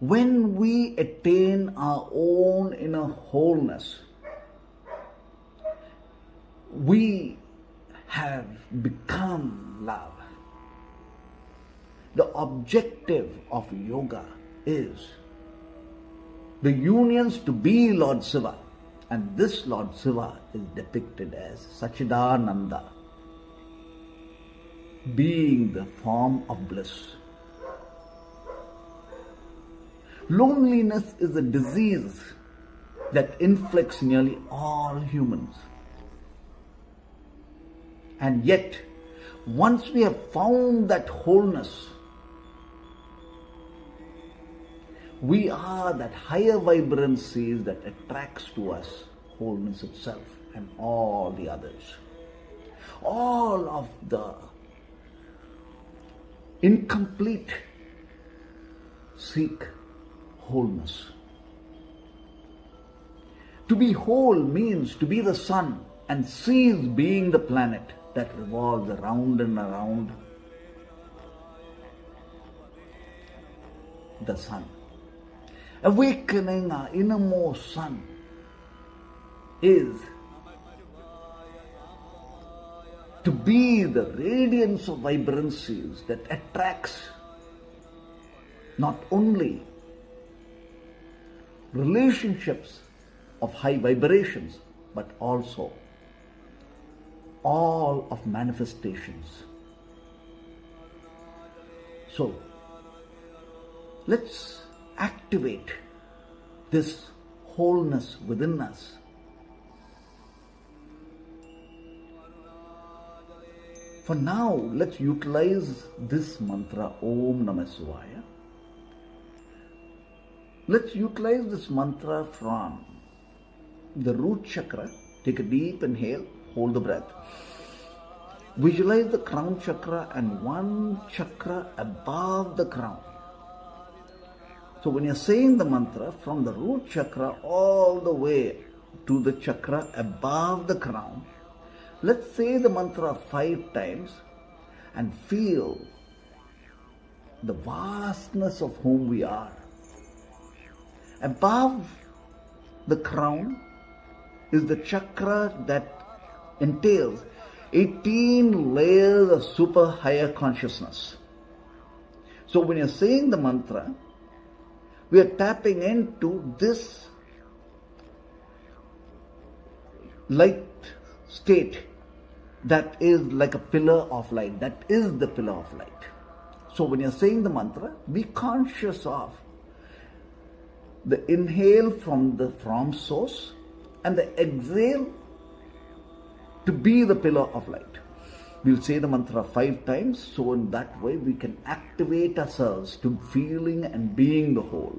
when we attain our own inner wholeness, we have become love. The objective of yoga is the unions to be Lord Shiva. And this Lord Shiva is depicted as Sachidananda, being the form of bliss. Loneliness is a disease that inflicts nearly all humans. And yet, once we have found that wholeness, we are that higher vibrancy that attracts to us wholeness itself and all the others. All of the incomplete seek wholeness. To be whole means to be the sun and cease being the planet that revolves around and around the sun. Awakening our innermost sun is to be the radiance of vibrancies that attracts not only relationships of high vibrations, but also all of manifestations. So, let's activate this wholeness within us. For now, let's utilize this mantra Om Namah Shivaya. Let's utilize this mantra from the root chakra. Take a deep inhale, hold the breath. Visualize the crown chakra and one chakra above the crown. So when you're saying the mantra from the root chakra all the way to the chakra above the crown, let's say the mantra five times and feel the vastness of whom we are. Above the crown is the chakra that entails 18 layers of super higher consciousness. So when you're saying the mantra, we are tapping into this light state that is like a pillar of light. That is the pillar of light. So when you're saying the mantra, be conscious of the inhale from the from source and the exhale to be the pillar of light. We'll say the mantra five times, so in that way we can activate ourselves to feeling and being the whole.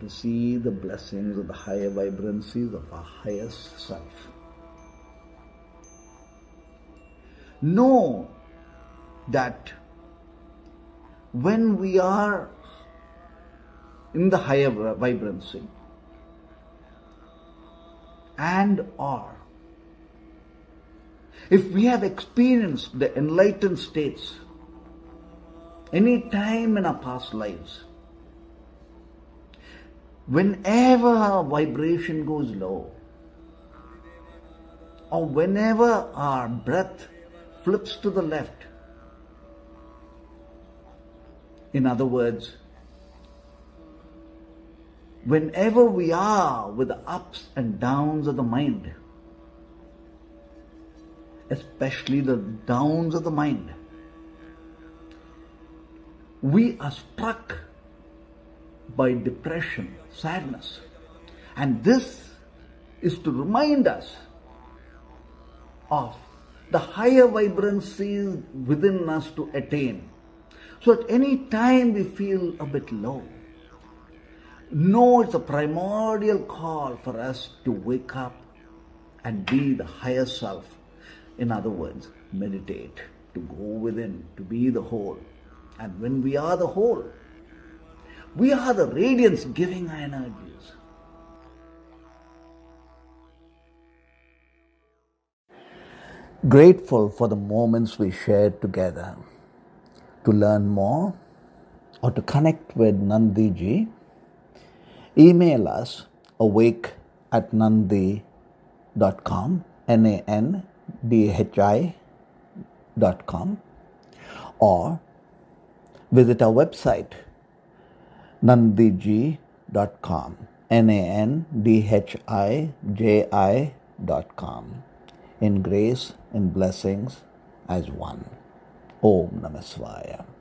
to see the blessings of the higher vibrancies of our highest self. Know that when we are in the higher vibrancy and are, if we have experienced the enlightened states any time in our past lives, whenever our vibration goes low, or whenever our breath flips to the left, In other words, whenever we are with the ups and downs of the mind, especially the downs of the mind, we are struck by depression, sadness. And this is to remind us of the higher vibrancies within us to attain. So at any time we feel a bit low, know it's a primordial call for us to wake up and be the higher self. In other words, meditate, to go within, to be the whole. And when we are the whole, we are the radiance giving energies. Grateful for the moments we shared together. To learn more or to connect with Nandhiji, email us awake at nandhi.com, N A N D H I dot com, or visit our website nandhiji.com, N A N D H I J I dot com. In grace and blessings as one. Om Namah.